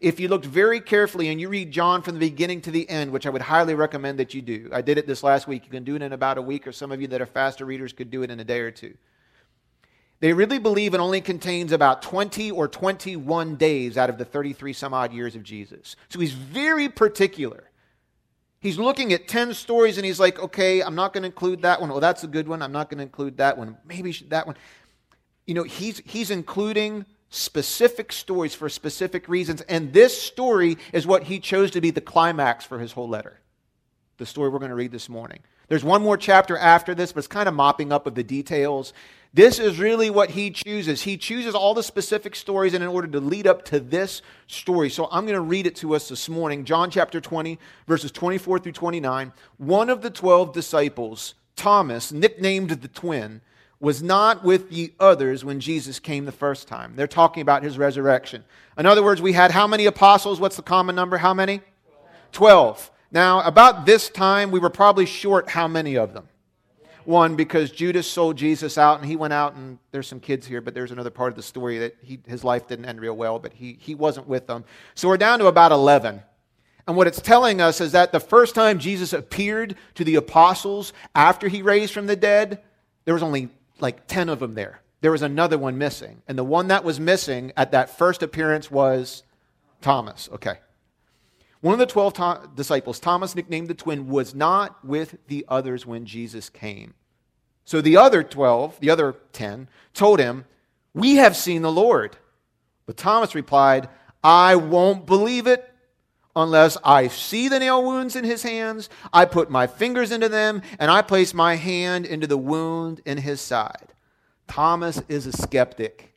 If you looked very carefully and you read John from the beginning to the end, which I would highly recommend that you do, I did it this last week. You can do it in about a week, or some of you that are faster readers could do it in a day or two. They really believe it only contains about 20 or 21 days out of the 33 some odd years of Jesus. So he's very particular. He's looking at 10 stories and he's like, okay, I'm not going to include that one. Oh, that's a good one. I'm not going to include that one. Maybe that one. You know, he's, he's including specific stories for specific reasons. And this story is what he chose to be the climax for his whole letter. The story we're going to read this morning. There's one more chapter after this, but it's kind of mopping up of the details. This is really what he chooses. He chooses all the specific stories in order to lead up to this story. So I'm going to read it to us this morning. John chapter 20, verses 24 through 29. One of the 12 disciples, Thomas, nicknamed the twin, was not with the others when Jesus came the first time. They're talking about his resurrection. In other words, we had how many apostles? What's the common number? How many? Twelve. Now, about this time, we were probably short how many of them? One, because Judas sold Jesus out and he went out, and there's some kids here, but there's another part of the story that he, his life didn't end real well, but he, he wasn't with them. So we're down to about 11. And what it's telling us is that the first time Jesus appeared to the apostles after he raised from the dead, there was only like 10 of them there. There was another one missing. And the one that was missing at that first appearance was Thomas. Okay. One of the 12 to- disciples, Thomas, nicknamed the twin, was not with the others when Jesus came. So the other 12, the other 10, told him, We have seen the Lord. But Thomas replied, I won't believe it unless I see the nail wounds in his hands, I put my fingers into them, and I place my hand into the wound in his side. Thomas is a skeptic.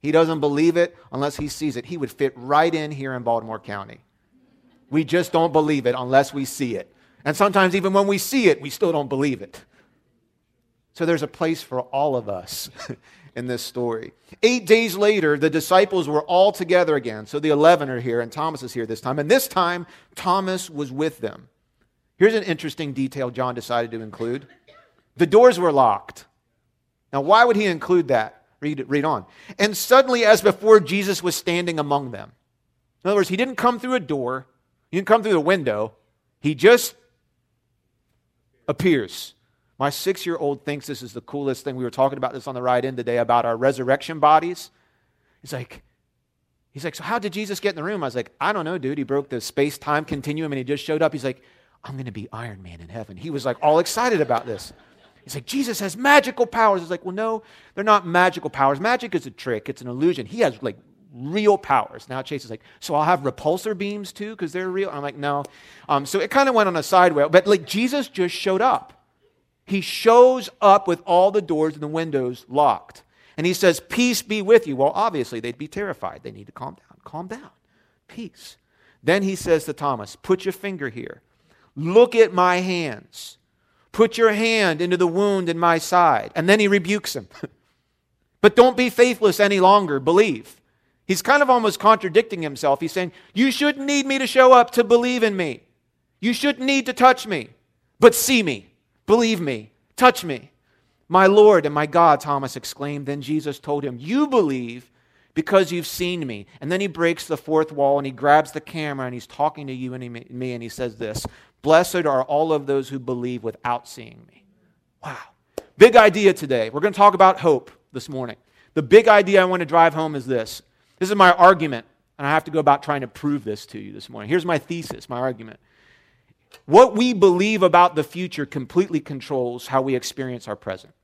He doesn't believe it unless he sees it. He would fit right in here in Baltimore County. We just don't believe it unless we see it. And sometimes, even when we see it, we still don't believe it. So there's a place for all of us in this story. Eight days later, the disciples were all together again. So the 11 are here, and Thomas is here this time. And this time, Thomas was with them. Here's an interesting detail John decided to include the doors were locked. Now, why would he include that? Read, read on. And suddenly, as before, Jesus was standing among them. In other words, he didn't come through a door, he didn't come through the window, he just appears. My six year old thinks this is the coolest thing. We were talking about this on the ride in today about our resurrection bodies. He's like, he's like, so how did Jesus get in the room? I was like, I don't know, dude. He broke the space time continuum and he just showed up. He's like, I'm going to be Iron Man in heaven. He was like all excited about this. He's like, Jesus has magical powers. He's like, well, no, they're not magical powers. Magic is a trick, it's an illusion. He has like real powers. Now Chase is like, so I'll have repulsor beams too because they're real. I'm like, no. Um, so it kind of went on a sideway, but like Jesus just showed up. He shows up with all the doors and the windows locked. And he says, Peace be with you. Well, obviously, they'd be terrified. They need to calm down. Calm down. Peace. Then he says to Thomas, Put your finger here. Look at my hands. Put your hand into the wound in my side. And then he rebukes him. but don't be faithless any longer. Believe. He's kind of almost contradicting himself. He's saying, You shouldn't need me to show up to believe in me. You shouldn't need to touch me, but see me. Believe me, touch me. My Lord and my God, Thomas exclaimed. Then Jesus told him, You believe because you've seen me. And then he breaks the fourth wall and he grabs the camera and he's talking to you and me and he says this Blessed are all of those who believe without seeing me. Wow. Big idea today. We're going to talk about hope this morning. The big idea I want to drive home is this this is my argument, and I have to go about trying to prove this to you this morning. Here's my thesis, my argument. What we believe about the future completely controls how we experience our present.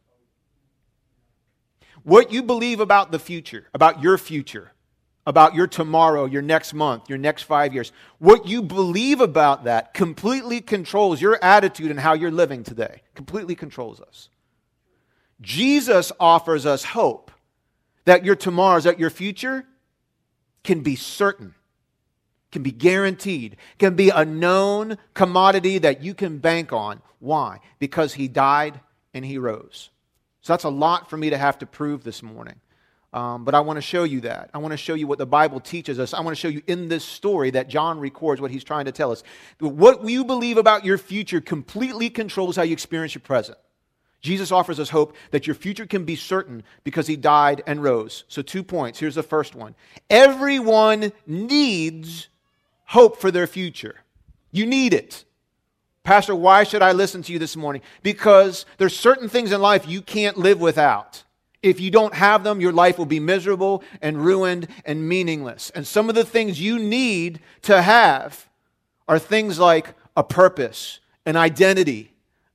What you believe about the future, about your future, about your tomorrow, your next month, your next five years, what you believe about that completely controls your attitude and how you're living today. Completely controls us. Jesus offers us hope that your tomorrows, that your future can be certain can be guaranteed, can be a known commodity that you can bank on. Why? Because he died and he rose. So that's a lot for me to have to prove this morning. Um, but I want to show you that. I want to show you what the Bible teaches us. I want to show you in this story that John records what he's trying to tell us. What you believe about your future completely controls how you experience your present. Jesus offers us hope that your future can be certain because he died and rose. So, two points. Here's the first one everyone needs hope for their future. You need it. Pastor, why should I listen to you this morning? Because there's certain things in life you can't live without. If you don't have them, your life will be miserable and ruined and meaningless. And some of the things you need to have are things like a purpose, an identity,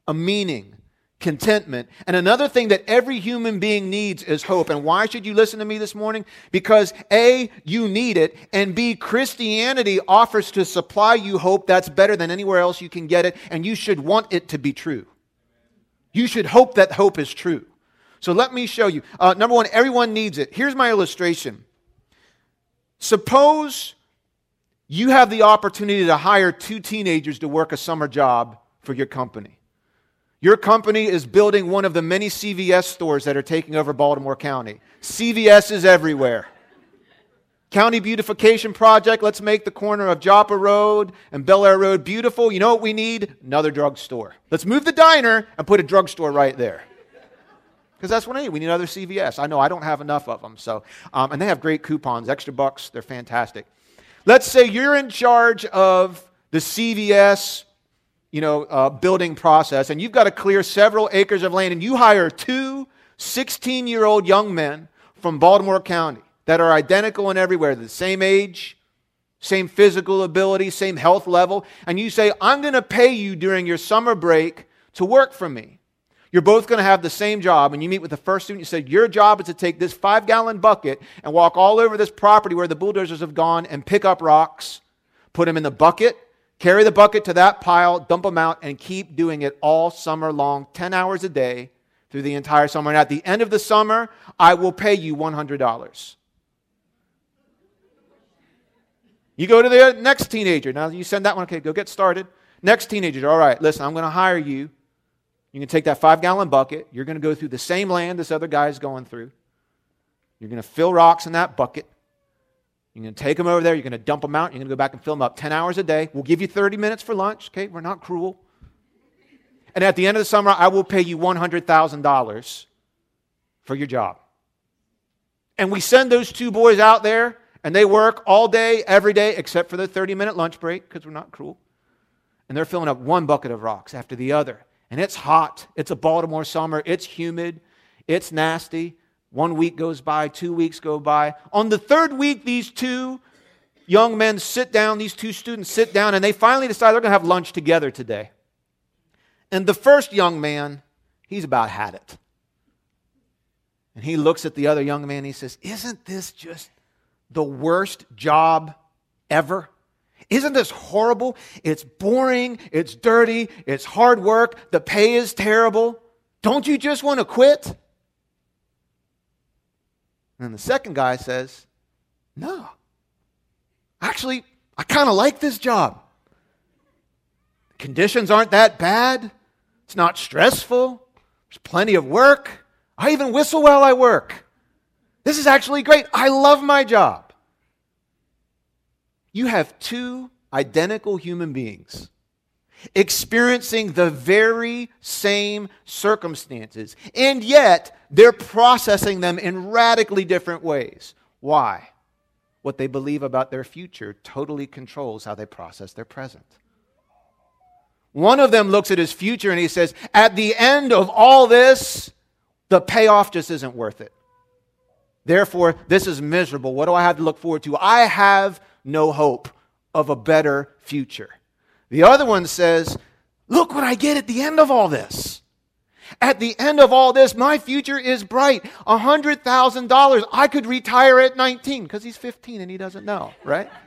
a meaning, contentment. And another thing that every human being needs is hope. And why should you listen to me this morning? Because A, you need it, and B, Christianity offers to supply you hope that's better than anywhere else you can get it, and you should want it to be true. You should hope that hope is true. So let me show you. Uh, number one, everyone needs it. Here's my illustration. Suppose you have the opportunity to hire two teenagers to work a summer job for your company. Your company is building one of the many CVS stores that are taking over Baltimore County. CVS is everywhere. County beautification project. Let's make the corner of Joppa Road and Bel Air Road beautiful. You know what we need? Another drugstore. Let's move the diner and put a drugstore right there because that's what I need. We need another CVS. I know I don't have enough of them. So, um, and they have great coupons, extra bucks. They're fantastic. Let's say you're in charge of the CVS, you know, uh, building process, and you've got to clear several acres of land, and you hire two 16-year-old young men from Baltimore County that are identical in everywhere, the same age, same physical ability, same health level, and you say, "I'm going to pay you during your summer break to work for me." You're both going to have the same job. and you meet with the first student, you say, Your job is to take this five gallon bucket and walk all over this property where the bulldozers have gone and pick up rocks, put them in the bucket, carry the bucket to that pile, dump them out, and keep doing it all summer long, 10 hours a day through the entire summer. And at the end of the summer, I will pay you $100. You go to the next teenager. Now you send that one, okay, go get started. Next teenager, all right, listen, I'm going to hire you you can take that five gallon bucket. You're going to go through the same land this other guy is going through. You're going to fill rocks in that bucket. You're going to take them over there. You're going to dump them out. You're going to go back and fill them up 10 hours a day. We'll give you 30 minutes for lunch. Okay, we're not cruel. And at the end of the summer, I will pay you $100,000 for your job. And we send those two boys out there, and they work all day, every day, except for the 30 minute lunch break, because we're not cruel. And they're filling up one bucket of rocks after the other and it's hot. It's a Baltimore summer. It's humid. It's nasty. One week goes by, two weeks go by. On the third week, these two young men sit down, these two students sit down, and they finally decide they're going to have lunch together today. And the first young man, he's about had it. And he looks at the other young man he says, Isn't this just the worst job ever? Isn't this horrible? It's boring, it's dirty, it's hard work, the pay is terrible. Don't you just want to quit? And then the second guy says, No. Actually, I kind of like this job. Conditions aren't that bad. It's not stressful. There's plenty of work. I even whistle while I work. This is actually great. I love my job. You have two identical human beings experiencing the very same circumstances, and yet they're processing them in radically different ways. Why? What they believe about their future totally controls how they process their present. One of them looks at his future and he says, At the end of all this, the payoff just isn't worth it. Therefore, this is miserable. What do I have to look forward to? I have no hope of a better future. The other one says, Look what I get at the end of all this. At the end of all this, my future is bright. $100,000. I could retire at 19 because he's 15 and he doesn't know, right?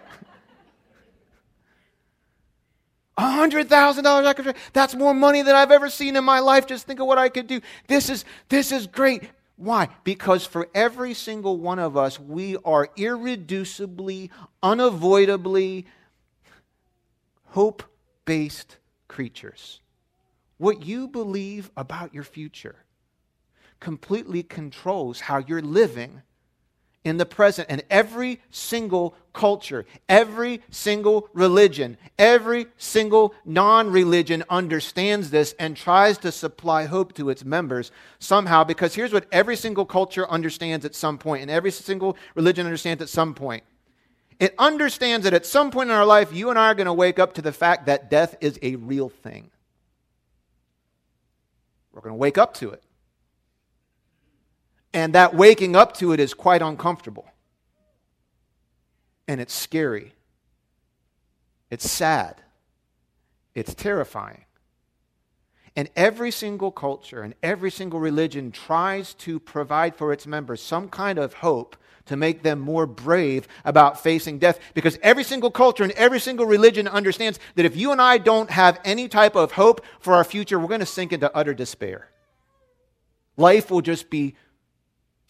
$100,000 I could That's more money than I've ever seen in my life. Just think of what I could do. This is this is great. Why? Because for every single one of us, we are irreducibly, unavoidably hope based creatures. What you believe about your future completely controls how you're living in the present. And every single culture, every single religion, every single non religion understands this and tries to supply hope to its members somehow. Because here's what every single culture understands at some point, and every single religion understands at some point. It understands that at some point in our life, you and I are going to wake up to the fact that death is a real thing. We're going to wake up to it. And that waking up to it is quite uncomfortable. And it's scary. It's sad. It's terrifying. And every single culture and every single religion tries to provide for its members some kind of hope to make them more brave about facing death. Because every single culture and every single religion understands that if you and I don't have any type of hope for our future, we're going to sink into utter despair. Life will just be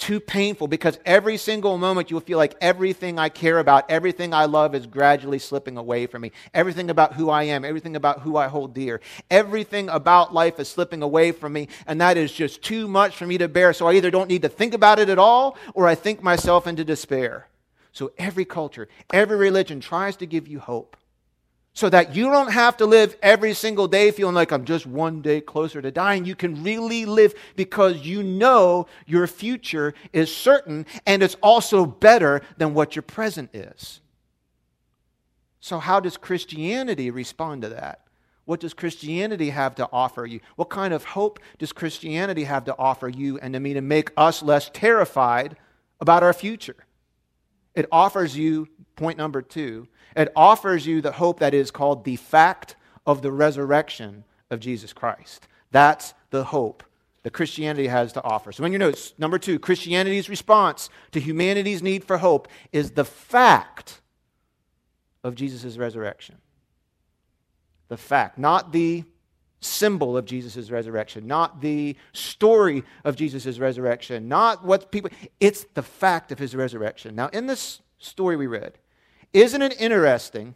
too painful because every single moment you'll feel like everything I care about, everything I love is gradually slipping away from me. Everything about who I am, everything about who I hold dear, everything about life is slipping away from me, and that is just too much for me to bear. So I either don't need to think about it at all or I think myself into despair. So every culture, every religion tries to give you hope so that you don't have to live every single day feeling like I'm just one day closer to dying. You can really live because you know your future is certain and it's also better than what your present is. So, how does Christianity respond to that? What does Christianity have to offer you? What kind of hope does Christianity have to offer you and to me to make us less terrified about our future? It offers you, point number two, it offers you the hope that is called the fact of the resurrection of Jesus Christ. That's the hope that Christianity has to offer. So, in your notes, number two, Christianity's response to humanity's need for hope is the fact of Jesus' resurrection. The fact, not the symbol of Jesus' resurrection, not the story of Jesus' resurrection, not what people, it's the fact of his resurrection. Now, in this story we read, isn't it interesting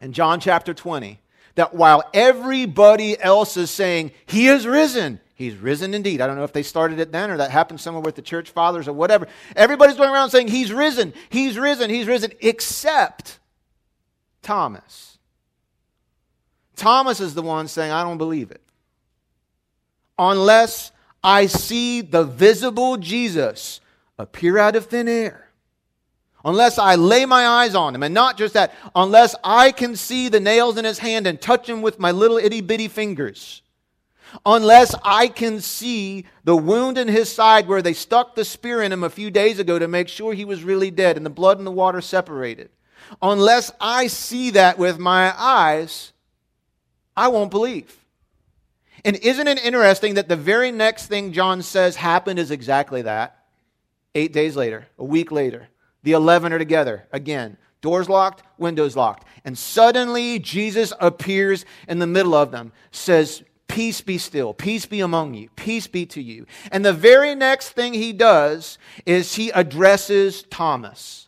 in John chapter 20 that while everybody else is saying, He is risen, He's risen indeed. I don't know if they started it then or that happened somewhere with the church fathers or whatever. Everybody's going around saying, He's risen, He's risen, He's risen, except Thomas. Thomas is the one saying, I don't believe it. Unless I see the visible Jesus appear out of thin air unless I lay my eyes on him. And not just that, unless I can see the nails in his hand and touch him with my little itty bitty fingers. Unless I can see the wound in his side where they stuck the spear in him a few days ago to make sure he was really dead and the blood and the water separated. Unless I see that with my eyes, I won't believe. And isn't it interesting that the very next thing John says happened is exactly that? Eight days later, a week later. The 11 are together again. Doors locked, windows locked. And suddenly Jesus appears in the middle of them, says, Peace be still, peace be among you, peace be to you. And the very next thing he does is he addresses Thomas.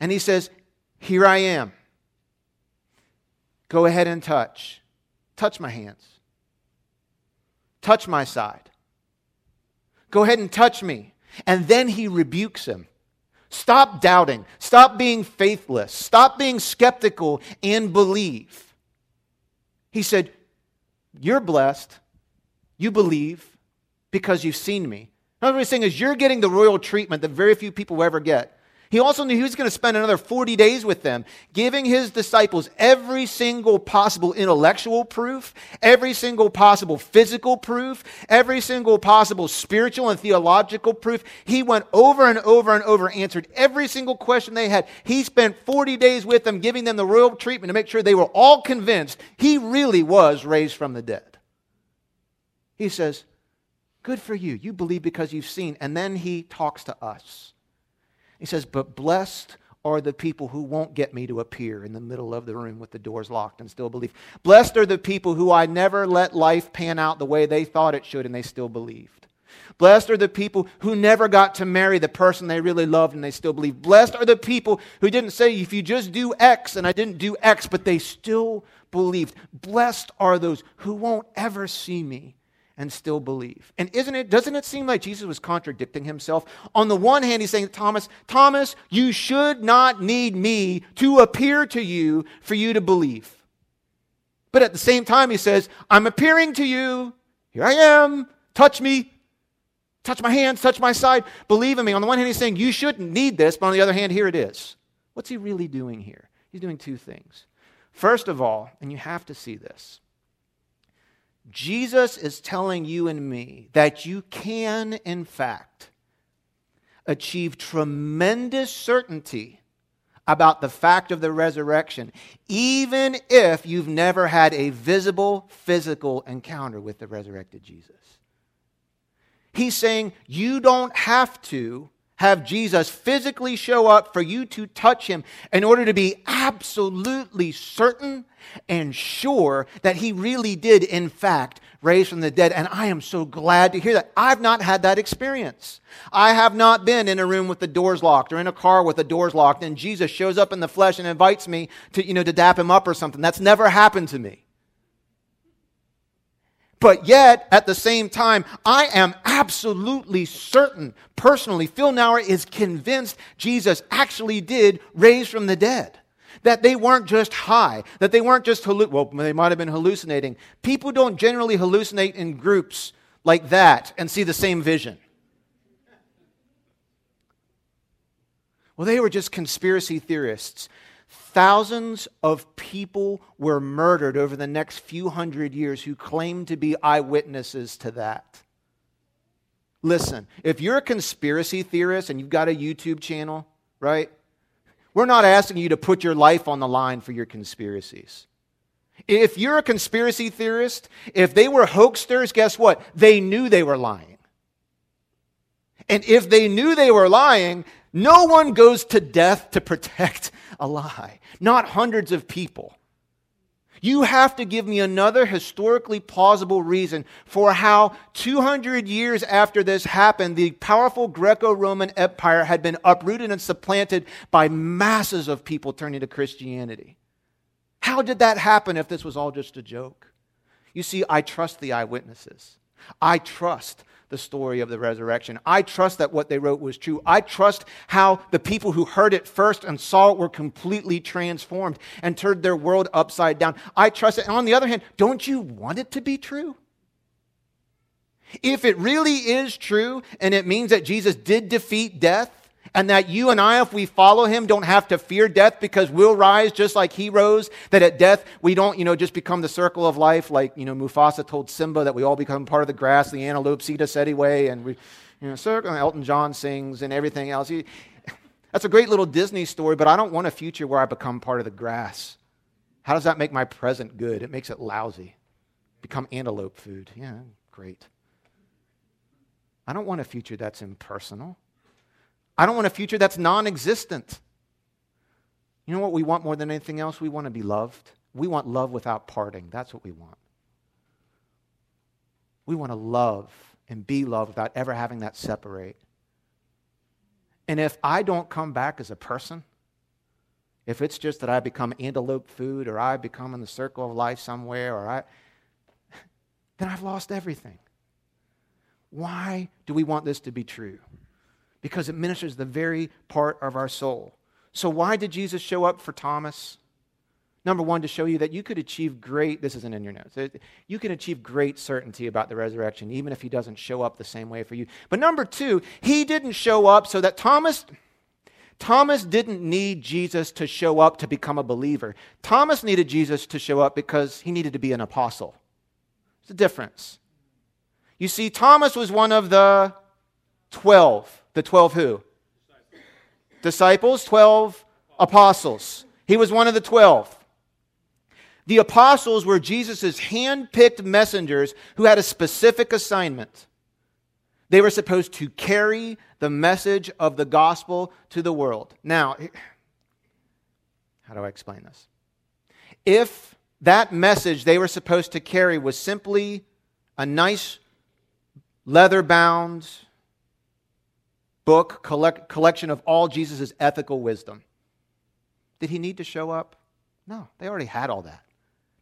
And he says, Here I am. Go ahead and touch. Touch my hands. Touch my side. Go ahead and touch me. And then he rebukes him. Stop doubting. Stop being faithless. Stop being skeptical and believe. He said, You're blessed. You believe because you've seen me. Another of saying is, You're getting the royal treatment that very few people ever get. He also knew he was going to spend another 40 days with them, giving his disciples every single possible intellectual proof, every single possible physical proof, every single possible spiritual and theological proof. He went over and over and over, answered every single question they had. He spent 40 days with them, giving them the royal treatment to make sure they were all convinced he really was raised from the dead. He says, Good for you. You believe because you've seen. And then he talks to us. He says, But blessed are the people who won't get me to appear in the middle of the room with the doors locked and still believe. Blessed are the people who I never let life pan out the way they thought it should and they still believed. Blessed are the people who never got to marry the person they really loved and they still believe. Blessed are the people who didn't say, if you just do X and I didn't do X, but they still believed. Blessed are those who won't ever see me and still believe. And isn't it doesn't it seem like Jesus was contradicting himself? On the one hand, he's saying, to Thomas, Thomas, you should not need me to appear to you for you to believe. But at the same time, he says, I'm appearing to you. Here I am. Touch me. Touch my hands, touch my side. Believe in me. On the one hand, he's saying, You shouldn't need this. But on the other hand, here it is. What's he really doing here? He's doing two things. First of all, and you have to see this, Jesus is telling you and me that you can, in fact, achieve tremendous certainty about the fact of the resurrection, even if you've never had a visible physical encounter with the resurrected Jesus. He's saying you don't have to have Jesus physically show up for you to touch him in order to be absolutely certain and sure that he really did, in fact, raise from the dead. And I am so glad to hear that. I've not had that experience. I have not been in a room with the doors locked or in a car with the doors locked and Jesus shows up in the flesh and invites me to, you know, to dap him up or something. That's never happened to me. But yet, at the same time, I am absolutely certain, personally, Phil Nauer is convinced Jesus actually did raise from the dead. That they weren't just high, that they weren't just, halluc- well, they might have been hallucinating. People don't generally hallucinate in groups like that and see the same vision. Well, they were just conspiracy theorists Thousands of people were murdered over the next few hundred years who claimed to be eyewitnesses to that. Listen, if you're a conspiracy theorist and you've got a YouTube channel, right? We're not asking you to put your life on the line for your conspiracies. If you're a conspiracy theorist, if they were hoaxsters, guess what? They knew they were lying. And if they knew they were lying, no one goes to death to protect a lie, not hundreds of people. You have to give me another historically plausible reason for how 200 years after this happened, the powerful Greco Roman Empire had been uprooted and supplanted by masses of people turning to Christianity. How did that happen if this was all just a joke? You see, I trust the eyewitnesses. I trust the story of the resurrection. I trust that what they wrote was true. I trust how the people who heard it first and saw it were completely transformed and turned their world upside down. I trust it. And on the other hand, don't you want it to be true? If it really is true and it means that Jesus did defeat death, and that you and I, if we follow him, don't have to fear death because we'll rise just like he rose. That at death, we don't, you know, just become the circle of life like, you know, Mufasa told Simba that we all become part of the grass, the antelope, us anyway, and we, you know, circle, and Elton John sings and everything else. He, That's a great little Disney story, but I don't want a future where I become part of the grass. How does that make my present good? It makes it lousy. Become antelope food. Yeah, great. I don't want a future that's impersonal. I don't want a future that's non existent. You know what we want more than anything else? We want to be loved. We want love without parting. That's what we want. We want to love and be loved without ever having that separate. And if I don't come back as a person, if it's just that I become antelope food or I become in the circle of life somewhere or I then I've lost everything. Why do we want this to be true? Because it ministers the very part of our soul. So, why did Jesus show up for Thomas? Number one, to show you that you could achieve great, this isn't in your notes, you can achieve great certainty about the resurrection, even if he doesn't show up the same way for you. But number two, he didn't show up so that Thomas, Thomas didn't need Jesus to show up to become a believer. Thomas needed Jesus to show up because he needed to be an apostle. It's a difference. You see, Thomas was one of the 12. The 12 who? Disciples, 12 apostles. He was one of the 12. The apostles were Jesus' hand picked messengers who had a specific assignment. They were supposed to carry the message of the gospel to the world. Now, how do I explain this? If that message they were supposed to carry was simply a nice leather bound, book, collect, collection of all Jesus' ethical wisdom. Did he need to show up? No, they already had all that.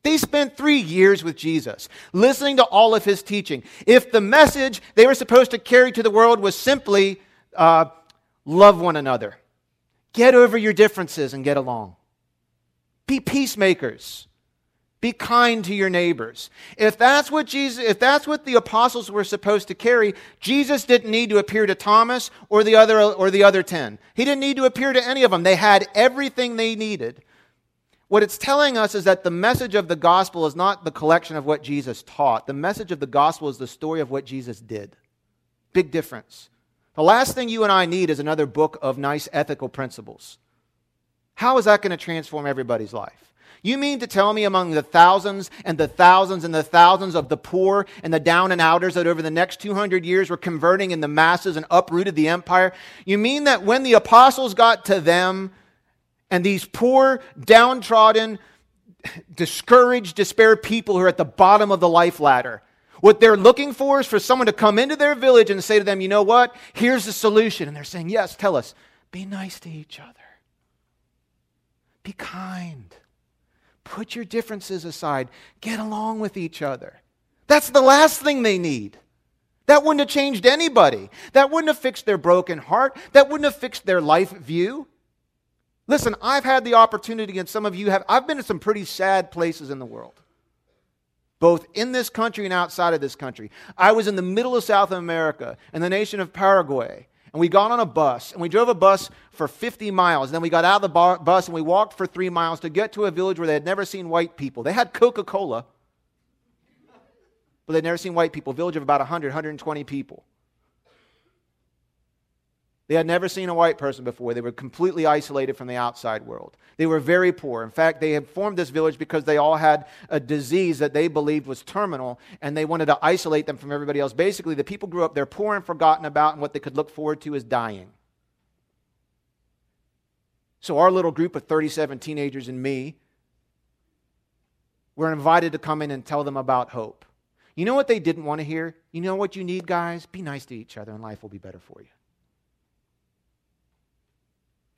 They spent three years with Jesus, listening to all of his teaching. If the message they were supposed to carry to the world was simply uh, love one another, get over your differences and get along, be peacemakers, be kind to your neighbors. If that's what Jesus, if that's what the apostles were supposed to carry, Jesus didn't need to appear to Thomas or the other or the other 10. He didn't need to appear to any of them. They had everything they needed what it's telling us is that the message of the gospel is not the collection of what Jesus taught. The message of the gospel is the story of what Jesus did. Big difference. The last thing you and I need is another book of nice ethical principles. How is that going to transform everybody's life? You mean to tell me among the thousands and the thousands and the thousands of the poor and the down and outers that over the next 200 years were converting in the masses and uprooted the empire? You mean that when the apostles got to them, and these poor, downtrodden, discouraged, despair people who are at the bottom of the life ladder. What they're looking for is for someone to come into their village and say to them, you know what? Here's the solution. And they're saying, yes, tell us. Be nice to each other. Be kind. Put your differences aside. Get along with each other. That's the last thing they need. That wouldn't have changed anybody. That wouldn't have fixed their broken heart. That wouldn't have fixed their life view. Listen, I've had the opportunity, and some of you have, I've been to some pretty sad places in the world, both in this country and outside of this country. I was in the middle of South America, in the nation of Paraguay, and we got on a bus, and we drove a bus for 50 miles. And then we got out of the bar- bus, and we walked for three miles to get to a village where they had never seen white people. They had Coca Cola, but they'd never seen white people. A village of about 100, 120 people. They had never seen a white person before. They were completely isolated from the outside world. They were very poor. In fact, they had formed this village because they all had a disease that they believed was terminal, and they wanted to isolate them from everybody else. Basically, the people grew up, they're poor and forgotten about, and what they could look forward to is dying. So, our little group of 37 teenagers and me were invited to come in and tell them about hope. You know what they didn't want to hear? You know what you need, guys? Be nice to each other, and life will be better for you.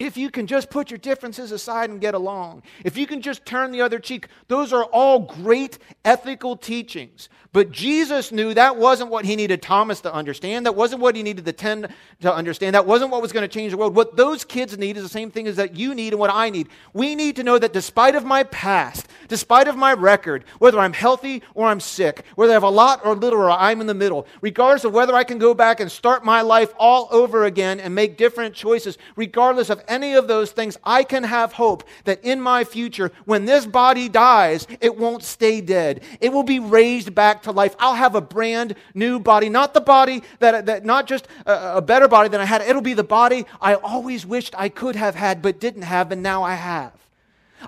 If you can just put your differences aside and get along, if you can just turn the other cheek, those are all great ethical teachings. But Jesus knew that wasn't what he needed Thomas to understand. That wasn't what he needed the 10 to understand. That wasn't what was going to change the world. What those kids need is the same thing as that you need and what I need. We need to know that despite of my past, despite of my record, whether I'm healthy or I'm sick, whether I have a lot or little or I'm in the middle, regardless of whether I can go back and start my life all over again and make different choices, regardless of any of those things, I can have hope that in my future, when this body dies, it won't stay dead. It will be raised back to life. I'll have a brand new body, not the body that, that not just a, a better body than I had. It'll be the body I always wished I could have had but didn't have, and now I have.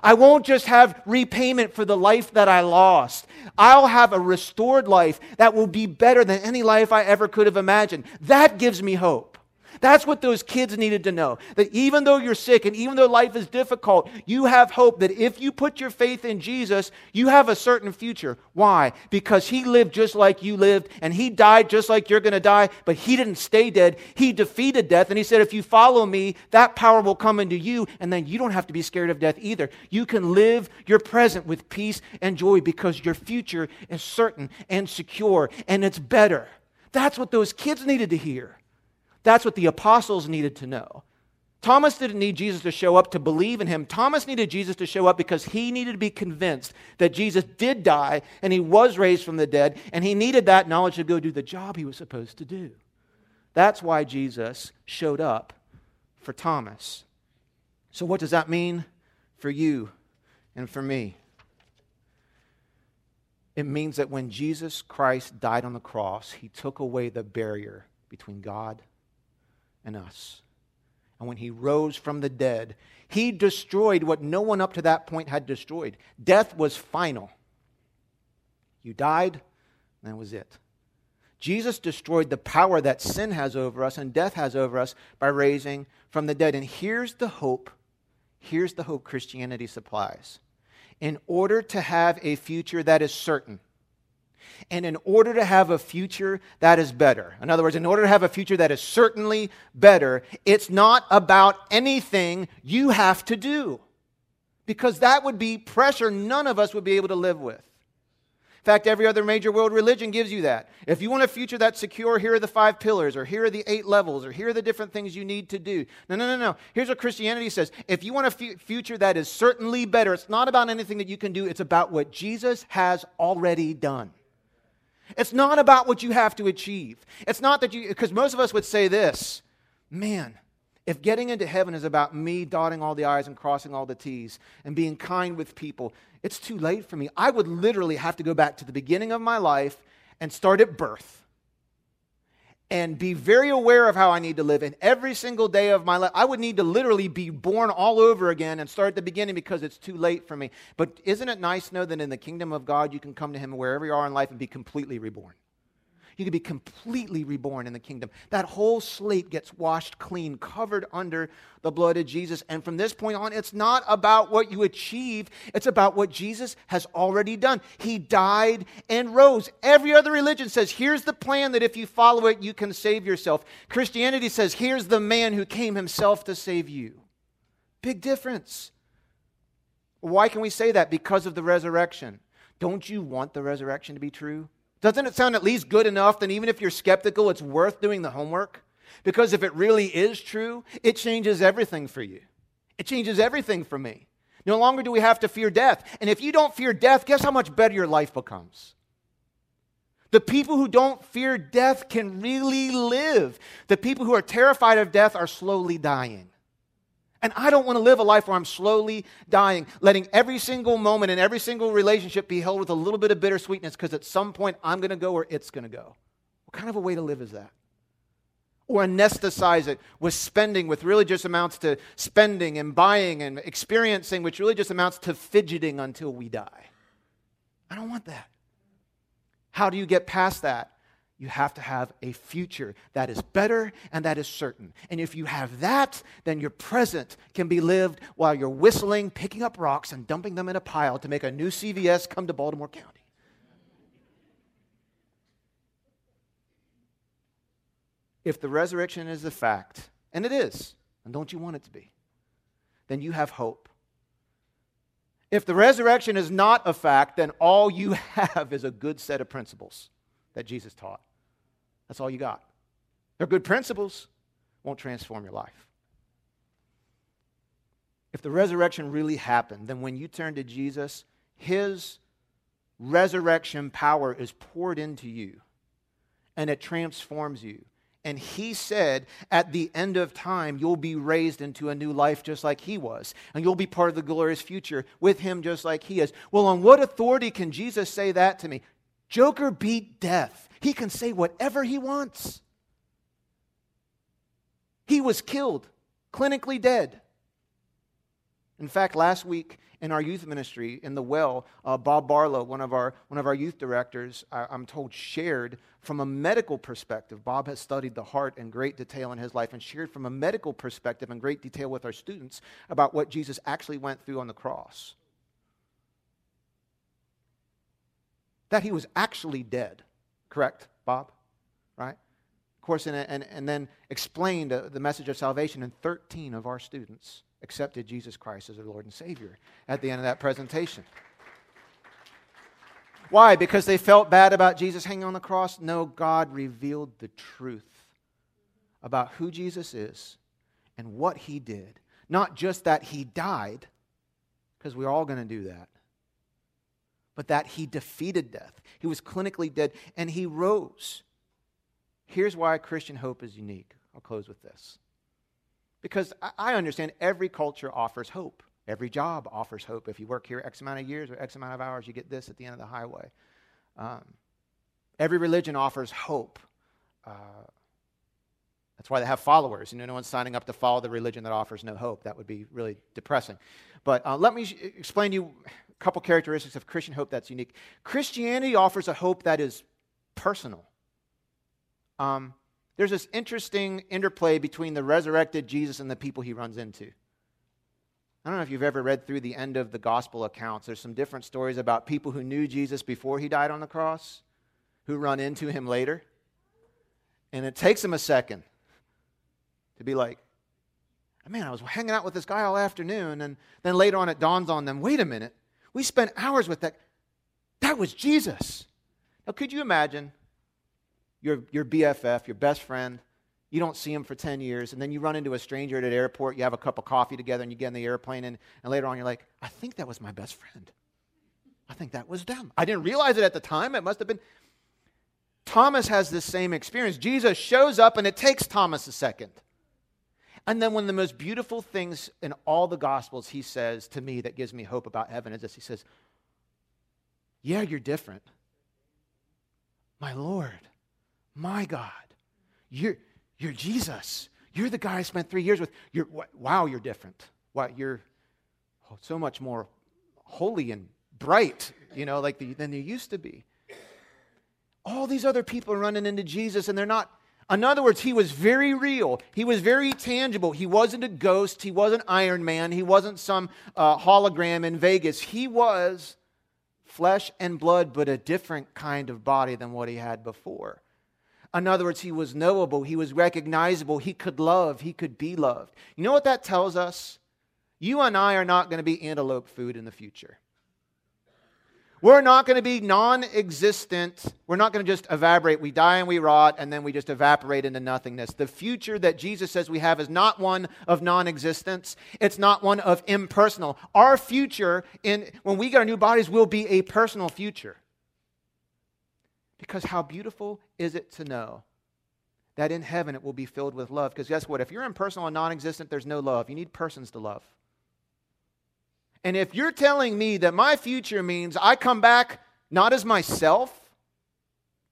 I won't just have repayment for the life that I lost. I'll have a restored life that will be better than any life I ever could have imagined. That gives me hope. That's what those kids needed to know. That even though you're sick and even though life is difficult, you have hope that if you put your faith in Jesus, you have a certain future. Why? Because he lived just like you lived and he died just like you're going to die, but he didn't stay dead. He defeated death. And he said, if you follow me, that power will come into you and then you don't have to be scared of death either. You can live your present with peace and joy because your future is certain and secure and it's better. That's what those kids needed to hear. That's what the apostles needed to know. Thomas didn't need Jesus to show up to believe in him. Thomas needed Jesus to show up because he needed to be convinced that Jesus did die and he was raised from the dead, and he needed that knowledge to go do the job he was supposed to do. That's why Jesus showed up for Thomas. So, what does that mean for you and for me? It means that when Jesus Christ died on the cross, he took away the barrier between God and us. And when he rose from the dead, he destroyed what no one up to that point had destroyed. Death was final. You died, and that was it. Jesus destroyed the power that sin has over us and death has over us by raising from the dead. And here's the hope. Here's the hope Christianity supplies. In order to have a future that is certain, and in order to have a future that is better, in other words, in order to have a future that is certainly better, it's not about anything you have to do. because that would be pressure none of us would be able to live with. In fact, every other major world religion gives you that. If you want a future that's secure, here are the five pillars, or here are the eight levels, or here are the different things you need to do. No, no, no, no. Here's what Christianity says if you want a f- future that is certainly better, it's not about anything that you can do, it's about what Jesus has already done. It's not about what you have to achieve. It's not that you, because most of us would say this man, if getting into heaven is about me dotting all the I's and crossing all the T's and being kind with people, it's too late for me. I would literally have to go back to the beginning of my life and start at birth and be very aware of how I need to live. And every single day of my life, I would need to literally be born all over again and start at the beginning because it's too late for me. But isn't it nice to know that in the kingdom of God, you can come to Him wherever you are in life and be completely reborn? You can be completely reborn in the kingdom. That whole slate gets washed clean, covered under the blood of Jesus. And from this point on, it's not about what you achieve, it's about what Jesus has already done. He died and rose. Every other religion says, here's the plan that if you follow it, you can save yourself. Christianity says, here's the man who came himself to save you. Big difference. Why can we say that? Because of the resurrection. Don't you want the resurrection to be true? Doesn't it sound at least good enough that even if you're skeptical, it's worth doing the homework? Because if it really is true, it changes everything for you. It changes everything for me. No longer do we have to fear death. And if you don't fear death, guess how much better your life becomes? The people who don't fear death can really live. The people who are terrified of death are slowly dying. And I don't want to live a life where I'm slowly dying, letting every single moment and every single relationship be held with a little bit of bittersweetness because at some point I'm going to go or it's going to go. What kind of a way to live is that? Or anesthetize it with spending, with really just amounts to spending and buying and experiencing, which really just amounts to fidgeting until we die. I don't want that. How do you get past that? You have to have a future that is better and that is certain. And if you have that, then your present can be lived while you're whistling, picking up rocks, and dumping them in a pile to make a new CVS come to Baltimore County. If the resurrection is a fact, and it is, and don't you want it to be, then you have hope. If the resurrection is not a fact, then all you have is a good set of principles that Jesus taught. That's all you got. They're good principles, won't transform your life. If the resurrection really happened, then when you turn to Jesus, his resurrection power is poured into you and it transforms you. And he said, at the end of time, you'll be raised into a new life just like he was. And you'll be part of the glorious future with him just like he is. Well, on what authority can Jesus say that to me? Joker beat death. He can say whatever he wants. He was killed, clinically dead. In fact, last week in our youth ministry in the well, uh, Bob Barlow, one of our, one of our youth directors, I, I'm told, shared from a medical perspective. Bob has studied the heart in great detail in his life and shared from a medical perspective in great detail with our students about what Jesus actually went through on the cross. That he was actually dead. Correct? Bob, right? Of course, and, and, and then explained uh, the message of salvation, and 13 of our students accepted Jesus Christ as their Lord and Savior at the end of that presentation. Why? Because they felt bad about Jesus hanging on the cross? No, God revealed the truth about who Jesus is and what he did. Not just that he died, because we're all going to do that, but that he defeated death. He was clinically dead and he rose. Here's why Christian hope is unique. I'll close with this. Because I understand every culture offers hope. Every job offers hope. If you work here X amount of years or X amount of hours, you get this at the end of the highway. Um, every religion offers hope. Uh, that's why they have followers. You know, no one's signing up to follow the religion that offers no hope. That would be really depressing. But uh, let me sh- explain to you a couple characteristics of Christian hope that's unique. Christianity offers a hope that is personal. Um, there's this interesting interplay between the resurrected Jesus and the people he runs into. I don't know if you've ever read through the end of the gospel accounts. There's some different stories about people who knew Jesus before he died on the cross, who run into him later. And it takes them a second to be like, man, I was hanging out with this guy all afternoon. And then later on, it dawns on them wait a minute, we spent hours with that. That was Jesus. Now, could you imagine your, your BFF, your best friend? You don't see him for 10 years, and then you run into a stranger at an airport, you have a cup of coffee together, and you get in the airplane, and, and later on, you're like, I think that was my best friend. I think that was them. I didn't realize it at the time. It must have been. Thomas has this same experience. Jesus shows up, and it takes Thomas a second. And then one of the most beautiful things in all the Gospels he says to me that gives me hope about heaven is this He says, Yeah, you're different. My Lord, my God, you're, you're Jesus. You're the guy I spent three years with. You're, wow, you're different. Wow, you're oh, so much more holy and bright, you know, like the, than you used to be. All these other people are running into Jesus and they're not. In other words, he was very real. He was very tangible. He wasn't a ghost. He wasn't Iron Man. He wasn't some uh, hologram in Vegas. He was flesh and blood, but a different kind of body than what he had before. In other words, he was knowable, he was recognizable, he could love, he could be loved. You know what that tells us? You and I are not going to be antelope food in the future. We're not going to be non existent. We're not going to just evaporate. We die and we rot, and then we just evaporate into nothingness. The future that Jesus says we have is not one of non existence, it's not one of impersonal. Our future, in, when we get our new bodies, will be a personal future. Because how beautiful is it to know that in heaven it will be filled with love? Because guess what? If you're impersonal and non existent, there's no love. You need persons to love. And if you're telling me that my future means I come back not as myself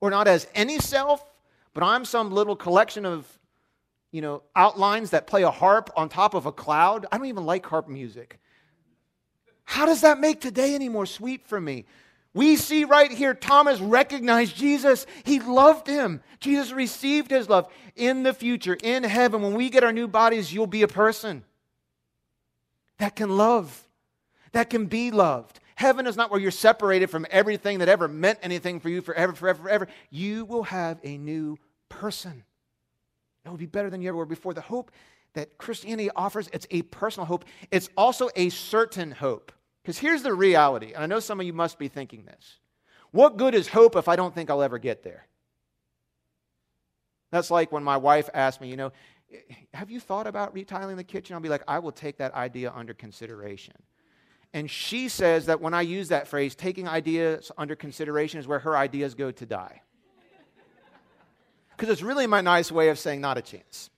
or not as any self, but I'm some little collection of you know outlines that play a harp on top of a cloud, I don't even like harp music. How does that make today any more sweet for me? We see right here Thomas recognized Jesus. He loved him. Jesus received his love. In the future, in heaven, when we get our new bodies, you'll be a person that can love that can be loved. Heaven is not where you're separated from everything that ever meant anything for you forever, forever, forever. You will have a new person. It will be better than you ever were before. The hope that Christianity offers, it's a personal hope. It's also a certain hope. Because here's the reality, and I know some of you must be thinking this. What good is hope if I don't think I'll ever get there? That's like when my wife asked me, you know, have you thought about retiling the kitchen? I'll be like, I will take that idea under consideration. And she says that when I use that phrase, taking ideas under consideration is where her ideas go to die. Because it's really my nice way of saying not a chance.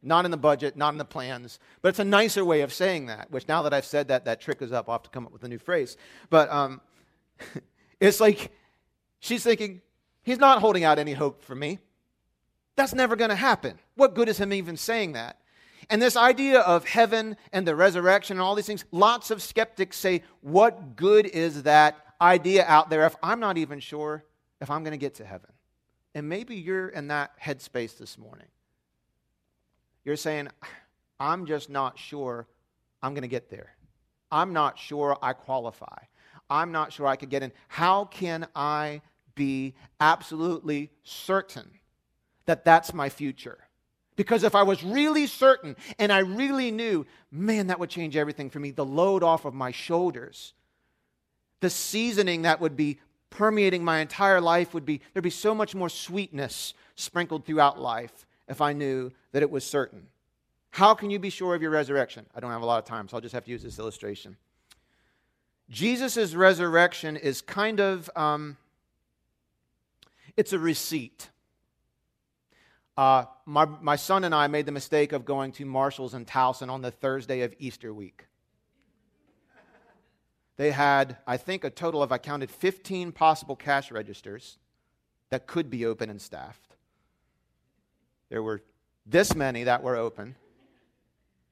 Not in the budget, not in the plans. But it's a nicer way of saying that, which now that I've said that, that trick is up. I'll have to come up with a new phrase. But um, it's like she's thinking, he's not holding out any hope for me. That's never going to happen. What good is him even saying that? And this idea of heaven and the resurrection and all these things, lots of skeptics say, what good is that idea out there if I'm not even sure if I'm going to get to heaven? And maybe you're in that headspace this morning. You're saying, I'm just not sure I'm going to get there. I'm not sure I qualify. I'm not sure I could get in. How can I be absolutely certain that that's my future? Because if I was really certain and I really knew, man, that would change everything for me. The load off of my shoulders, the seasoning that would be permeating my entire life would be, there'd be so much more sweetness sprinkled throughout life if I knew that it was certain. How can you be sure of your resurrection? I don't have a lot of time, so I'll just have to use this illustration. Jesus' resurrection is kind of, um, it's a receipt. Uh, my, my son and I made the mistake of going to Marshall's in Towson on the Thursday of Easter week. They had, I think, a total of, I counted 15 possible cash registers that could be open and staffed. There were this many that were open.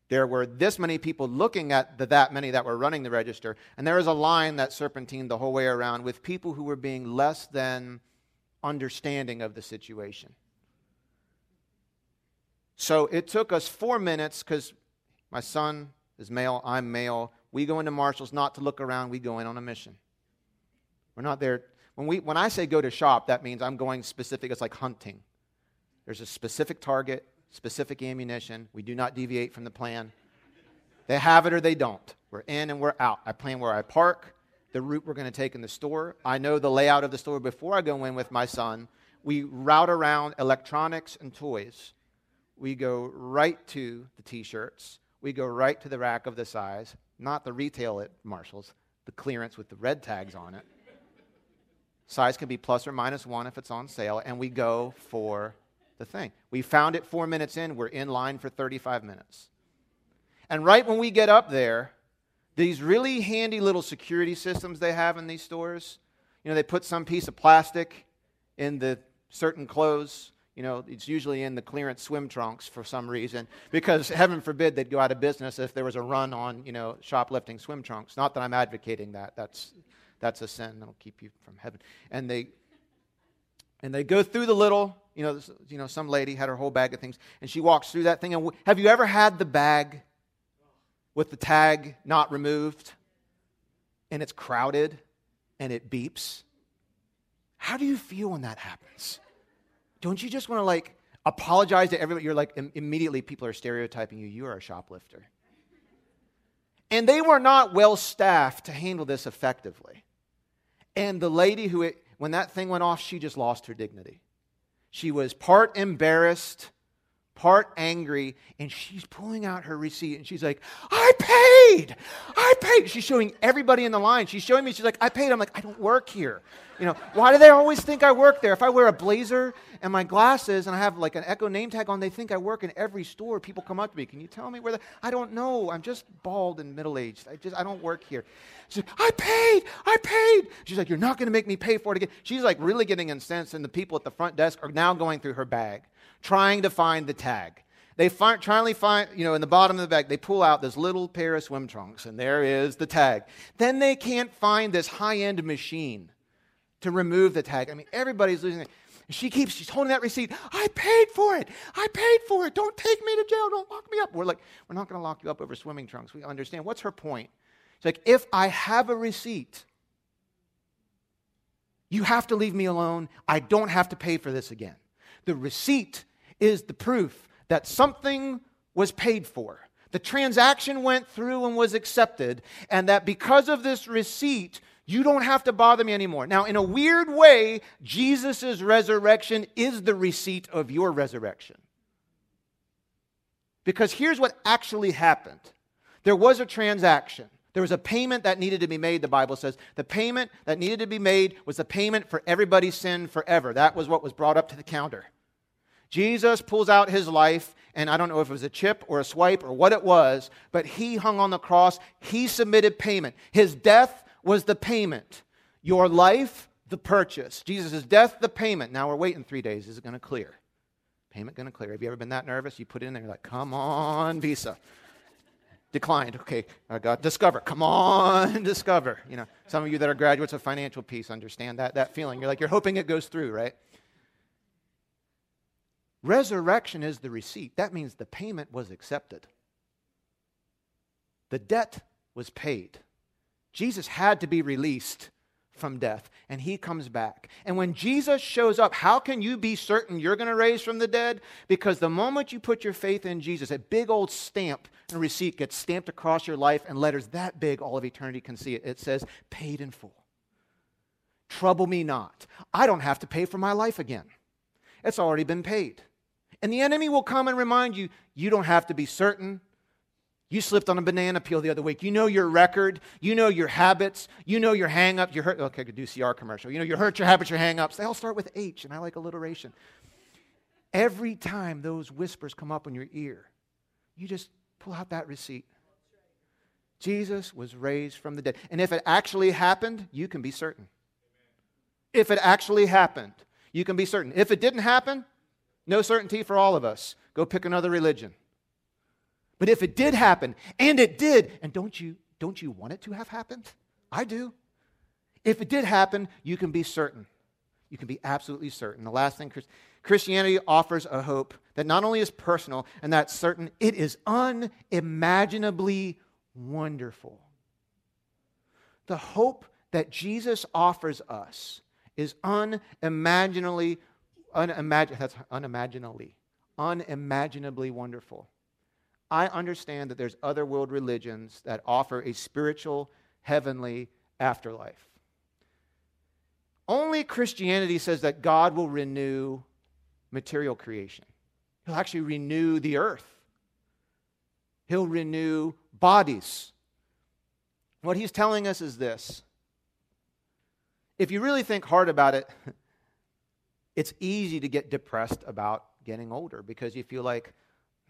There were this many people looking at the that many that were running the register. And there was a line that serpentined the whole way around with people who were being less than understanding of the situation. So it took us four minutes because my son is male, I'm male. We go into Marshall's not to look around, we go in on a mission. We're not there. When, we, when I say go to shop, that means I'm going specific. It's like hunting. There's a specific target, specific ammunition. We do not deviate from the plan. They have it or they don't. We're in and we're out. I plan where I park, the route we're going to take in the store. I know the layout of the store before I go in with my son. We route around electronics and toys. We go right to the t shirts. We go right to the rack of the size, not the retail at Marshall's, the clearance with the red tags on it. Size can be plus or minus one if it's on sale, and we go for the thing. We found it four minutes in, we're in line for 35 minutes. And right when we get up there, these really handy little security systems they have in these stores, you know, they put some piece of plastic in the certain clothes. You know, it's usually in the clearance swim trunks for some reason, because heaven forbid they'd go out of business if there was a run on, you know, shoplifting swim trunks. Not that I'm advocating that. That's that's a sin that'll keep you from heaven. And they and they go through the little, you know, this, you know, some lady had her whole bag of things, and she walks through that thing. And w- have you ever had the bag with the tag not removed, and it's crowded, and it beeps? How do you feel when that happens? Don't you just want to like apologize to everybody? You're like Im- immediately people are stereotyping you. You are a shoplifter. And they were not well staffed to handle this effectively. And the lady who, it, when that thing went off, she just lost her dignity. She was part embarrassed, part angry, and she's pulling out her receipt and she's like, I paid! I paid! She's showing everybody in the line. She's showing me, she's like, I paid. I'm like, I don't work here. You know, why do they always think I work there? If I wear a blazer and my glasses and I have like an Echo name tag on, they think I work in every store. People come up to me, can you tell me where the, I don't know. I'm just bald and middle aged. I just, I don't work here. She's like, I paid, I paid. She's like, you're not going to make me pay for it again. She's like really getting incensed and the people at the front desk are now going through her bag, trying to find the tag. They find, finally find, you know, in the bottom of the bag, they pull out this little pair of swim trunks, and there is the tag. Then they can't find this high end machine to remove the tag. I mean, everybody's losing it. She keeps, she's holding that receipt. I paid for it. I paid for it. Don't take me to jail. Don't lock me up. We're like, we're not going to lock you up over swimming trunks. We understand. What's her point? It's like, if I have a receipt, you have to leave me alone. I don't have to pay for this again. The receipt is the proof that something was paid for. The transaction went through and was accepted, and that because of this receipt, you don't have to bother me anymore. Now, in a weird way, Jesus' resurrection is the receipt of your resurrection. Because here's what actually happened there was a transaction. There was a payment that needed to be made, the Bible says. The payment that needed to be made was the payment for everybody's sin forever. That was what was brought up to the counter. Jesus pulls out his life, and I don't know if it was a chip or a swipe or what it was, but he hung on the cross. He submitted payment. His death was the payment. Your life, the purchase. Jesus' death, the payment. Now we're waiting three days. Is it going to clear? Payment going to clear. Have you ever been that nervous? You put it in there, you're like, come on, Visa. Declined. Okay, I got Discover. Come on, Discover. You know, some of you that are graduates of financial peace understand that, that feeling. You're like, you're hoping it goes through, right? Resurrection is the receipt. That means the payment was accepted. The debt was paid. Jesus had to be released from death, and he comes back. And when Jesus shows up, how can you be certain you're going to raise from the dead? Because the moment you put your faith in Jesus, a big old stamp and receipt gets stamped across your life, and letters that big, all of eternity can see it. It says, paid in full. Trouble me not. I don't have to pay for my life again, it's already been paid. And the enemy will come and remind you, you don't have to be certain. You slipped on a banana peel the other week. You know your record. You know your habits. You know your hang up. You hurt. Okay, I could do CR commercial. You know your hurt, your habits, your hang ups. They all start with H, and I like alliteration. Every time those whispers come up in your ear, you just pull out that receipt. Jesus was raised from the dead. And if it actually happened, you can be certain. If it actually happened, you can be certain. If it didn't happen, no certainty for all of us. Go pick another religion. But if it did happen, and it did, and don't you, don't you want it to have happened? I do. If it did happen, you can be certain. You can be absolutely certain. The last thing Christianity offers a hope that not only is personal and that's certain, it is unimaginably wonderful. The hope that Jesus offers us is unimaginably, unimagin- that's unimaginably, unimaginably wonderful. I understand that there's other world religions that offer a spiritual, heavenly afterlife. Only Christianity says that God will renew material creation. He'll actually renew the earth. He'll renew bodies. What he's telling us is this. If you really think hard about it, it's easy to get depressed about getting older because you feel like,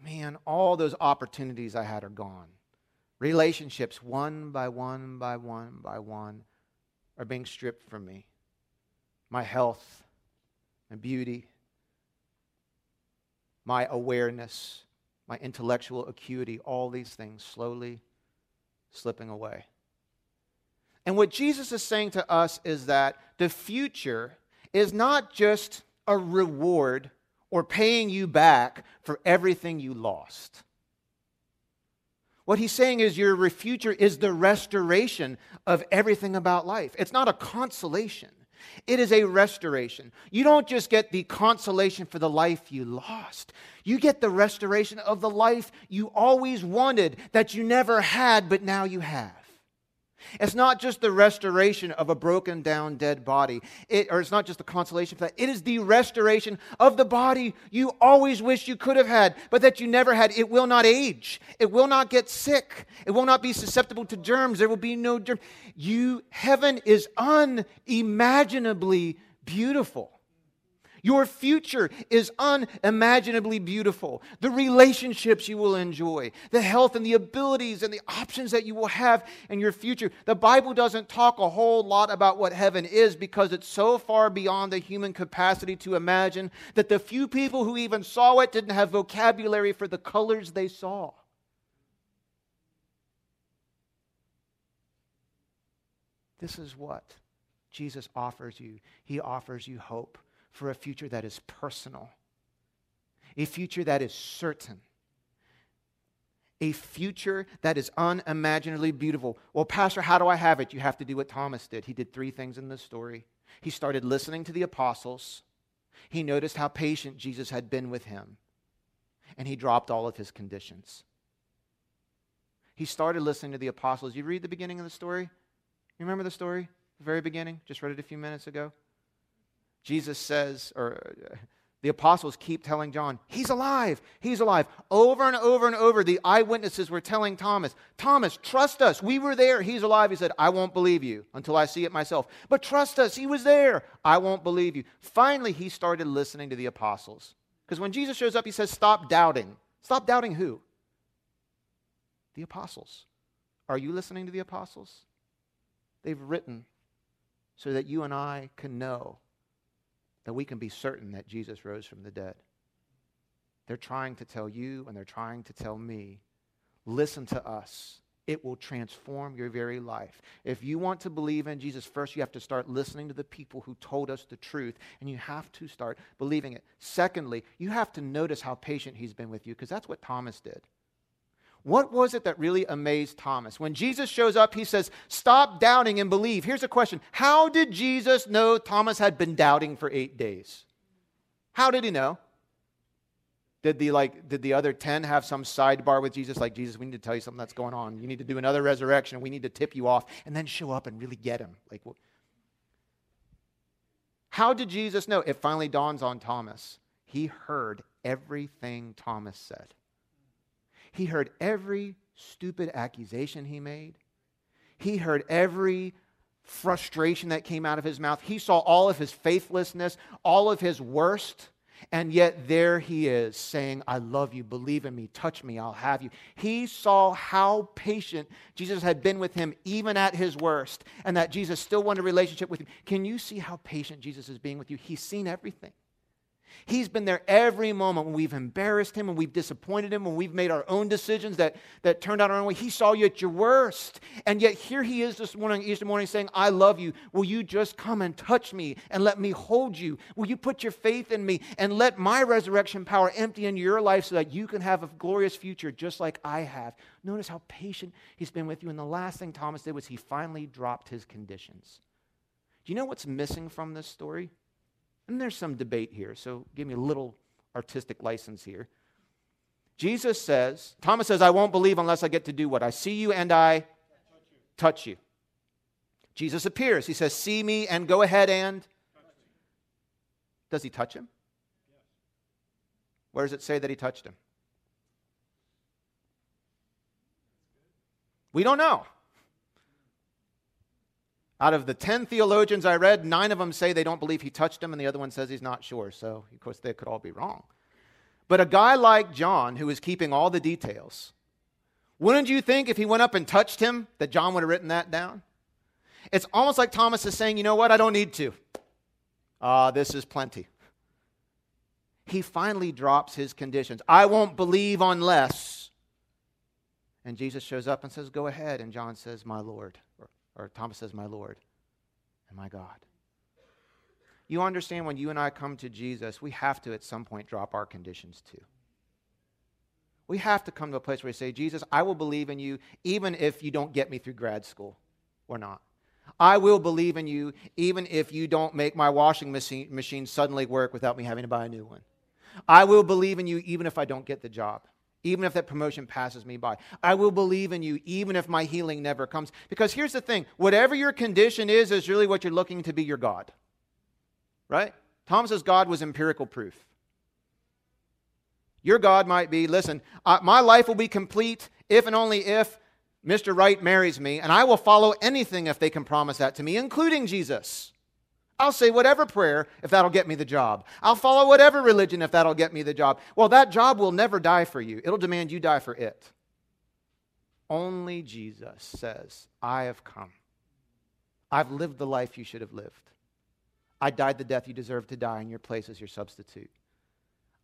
man, all those opportunities I had are gone. Relationships, one by one by one by one, are being stripped from me. My health, my beauty, my awareness, my intellectual acuity, all these things slowly slipping away. And what Jesus is saying to us is that the future is not just a reward or paying you back for everything you lost. What he's saying is your future is the restoration of everything about life. It's not a consolation, it is a restoration. You don't just get the consolation for the life you lost, you get the restoration of the life you always wanted that you never had, but now you have. It's not just the restoration of a broken down dead body, it, or it's not just the consolation for that. It is the restoration of the body you always wish you could have had, but that you never had. It will not age. It will not get sick. It will not be susceptible to germs. There will be no germ. You, heaven is unimaginably beautiful. Your future is unimaginably beautiful. The relationships you will enjoy, the health and the abilities and the options that you will have in your future. The Bible doesn't talk a whole lot about what heaven is because it's so far beyond the human capacity to imagine that the few people who even saw it didn't have vocabulary for the colors they saw. This is what Jesus offers you. He offers you hope for a future that is personal, a future that is certain, a future that is unimaginably beautiful. Well, Pastor, how do I have it? You have to do what Thomas did. He did three things in this story. He started listening to the apostles, he noticed how patient Jesus had been with him, and he dropped all of his conditions. He started listening to the apostles. You read the beginning of the story? You remember the story? The very beginning? Just read it a few minutes ago. Jesus says, or uh, the apostles keep telling John, He's alive, He's alive. Over and over and over, the eyewitnesses were telling Thomas, Thomas, trust us. We were there. He's alive. He said, I won't believe you until I see it myself. But trust us. He was there. I won't believe you. Finally, he started listening to the apostles. Because when Jesus shows up, he says, Stop doubting. Stop doubting who? The apostles. Are you listening to the apostles? They've written so that you and I can know that we can be certain that Jesus rose from the dead. They're trying to tell you and they're trying to tell me listen to us. It will transform your very life. If you want to believe in Jesus, first you have to start listening to the people who told us the truth, and you have to start believing it. Secondly, you have to notice how patient he's been with you, because that's what Thomas did. What was it that really amazed Thomas? When Jesus shows up, he says, Stop doubting and believe. Here's a question How did Jesus know Thomas had been doubting for eight days? How did he know? Did the like did the other 10 have some sidebar with Jesus like Jesus we need to tell you something that's going on. You need to do another resurrection. We need to tip you off and then show up and really get him. Like How did Jesus know? It finally dawns on Thomas. He heard everything Thomas said. He heard every stupid accusation he made. He heard every frustration that came out of his mouth. He saw all of his faithlessness, all of his worst. And yet there he is saying, I love you, believe in me, touch me, I'll have you. He saw how patient Jesus had been with him even at his worst, and that Jesus still wanted a relationship with him. Can you see how patient Jesus is being with you? He's seen everything. He's been there every moment when we've embarrassed him, when we've disappointed him, when we've made our own decisions that, that turned out our own way. He saw you at your worst. And yet here he is this morning, Easter morning, saying, I love you. Will you just come and touch me and let me hold you? Will you put your faith in me and let my resurrection power empty into your life so that you can have a glorious future just like I have? Notice how patient he's been with you. And the last thing Thomas did was he finally dropped his conditions. Do you know what's missing from this story? And there's some debate here, so give me a little artistic license here. Jesus says, Thomas says, I won't believe unless I get to do what? I see you and I touch you. Jesus appears. He says, See me and go ahead and. Does he touch him? Where does it say that he touched him? We don't know. Out of the 10 theologians I read, nine of them say they don't believe he touched him, and the other one says he's not sure. So, of course, they could all be wrong. But a guy like John, who is keeping all the details, wouldn't you think if he went up and touched him that John would have written that down? It's almost like Thomas is saying, you know what, I don't need to. Ah, uh, this is plenty. He finally drops his conditions. I won't believe unless. And Jesus shows up and says, Go ahead. And John says, My Lord. Or, Thomas says, My Lord and my God. You understand when you and I come to Jesus, we have to at some point drop our conditions too. We have to come to a place where we say, Jesus, I will believe in you even if you don't get me through grad school or not. I will believe in you even if you don't make my washing machine suddenly work without me having to buy a new one. I will believe in you even if I don't get the job, even if that promotion passes me by. I will believe in you even if my healing never comes. Because here's the thing whatever your condition is, is really what you're looking to be your God. Right? Thomas's God was empirical proof. Your God might be, listen, uh, my life will be complete if and only if Mr. Right marries me, and I will follow anything if they can promise that to me, including Jesus. I'll say whatever prayer if that'll get me the job. I'll follow whatever religion if that'll get me the job. Well, that job will never die for you, it'll demand you die for it. Only Jesus says, I have come. I've lived the life you should have lived. I died the death you deserve to die in your place as your substitute.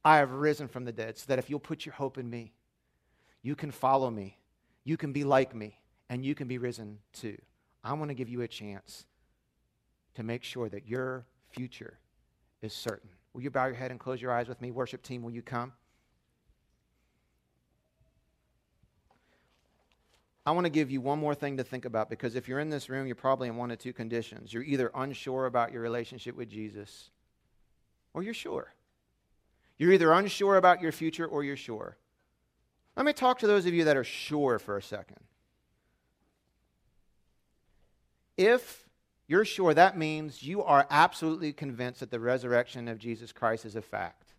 I have risen from the dead so that if you'll put your hope in me, you can follow me, you can be like me, and you can be risen too. I want to give you a chance to make sure that your future is certain. Will you bow your head and close your eyes with me? Worship team, will you come? I want to give you one more thing to think about because if you're in this room, you're probably in one of two conditions. You're either unsure about your relationship with Jesus or you're sure. You're either unsure about your future or you're sure. Let me talk to those of you that are sure for a second. If you're sure, that means you are absolutely convinced that the resurrection of Jesus Christ is a fact.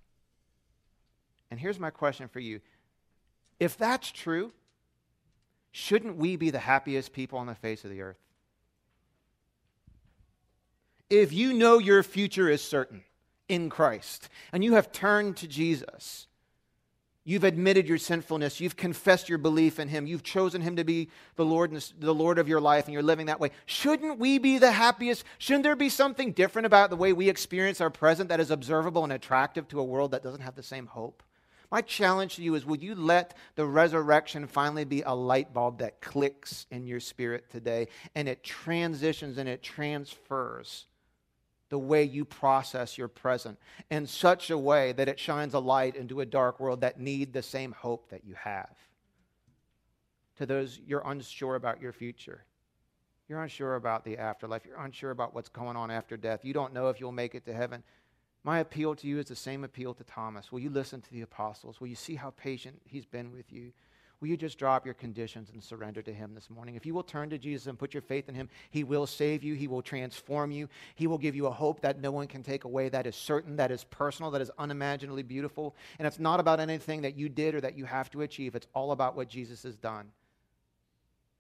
And here's my question for you if that's true, shouldn't we be the happiest people on the face of the earth? If you know your future is certain in Christ and you have turned to Jesus, you've admitted your sinfulness, you've confessed your belief in Him, you've chosen Him to be the Lord, the Lord of your life, and you're living that way, shouldn't we be the happiest? Shouldn't there be something different about the way we experience our present that is observable and attractive to a world that doesn't have the same hope? My challenge to you is would you let the resurrection finally be a light bulb that clicks in your spirit today and it transitions and it transfers the way you process your present in such a way that it shines a light into a dark world that need the same hope that you have. To those you're unsure about your future. You're unsure about the afterlife. You're unsure about what's going on after death. You don't know if you'll make it to heaven. My appeal to you is the same appeal to Thomas. Will you listen to the apostles? Will you see how patient he's been with you? Will you just drop your conditions and surrender to him this morning? If you will turn to Jesus and put your faith in him, he will save you. He will transform you. He will give you a hope that no one can take away, that is certain, that is personal, that is unimaginably beautiful. And it's not about anything that you did or that you have to achieve, it's all about what Jesus has done.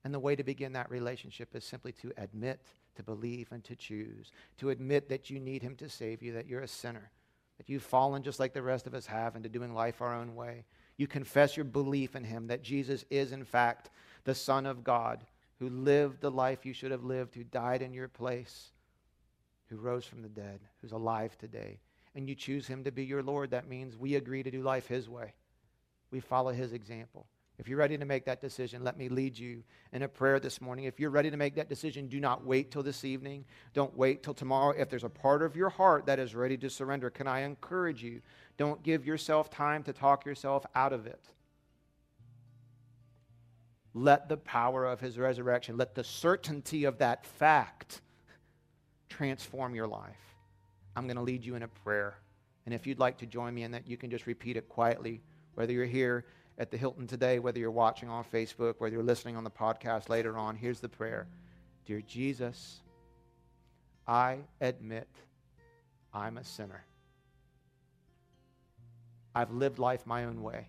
And the way to begin that relationship is simply to admit to believe and to choose, to admit that you need Him to save you, that you're a sinner, that you've fallen just like the rest of us have into doing life our own way. You confess your belief in Him, that Jesus is, in fact, the Son of God who lived the life you should have lived, who died in your place, who rose from the dead, who's alive today. And you choose Him to be your Lord. That means we agree to do life His way, we follow His example. If you're ready to make that decision, let me lead you in a prayer this morning. If you're ready to make that decision, do not wait till this evening. Don't wait till tomorrow. If there's a part of your heart that is ready to surrender, can I encourage you? Don't give yourself time to talk yourself out of it. Let the power of his resurrection, let the certainty of that fact transform your life. I'm going to lead you in a prayer. And if you'd like to join me in that, you can just repeat it quietly, whether you're here at the Hilton today, whether you're watching on Facebook, whether you're listening on the podcast later on. Here's the prayer Dear Jesus, I admit I'm a sinner. I've lived life my own way.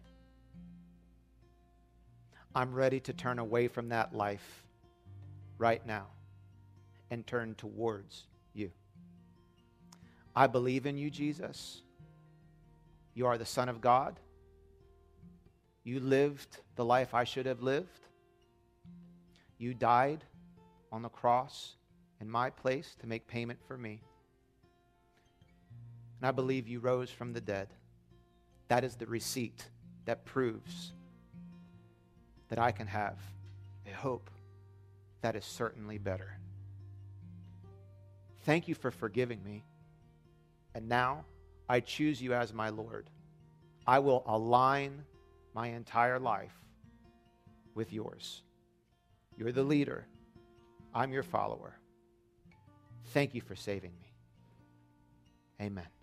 I'm ready to turn away from that life right now and turn towards you. I believe in you, Jesus. You are the Son of God. You lived the life I should have lived. You died on the cross in my place to make payment for me. And I believe you rose from the dead. That is the receipt that proves that I can have a hope that is certainly better. Thank you for forgiving me. And now I choose you as my Lord. I will align my entire life with yours. You're the leader. I'm your follower. Thank you for saving me. Amen.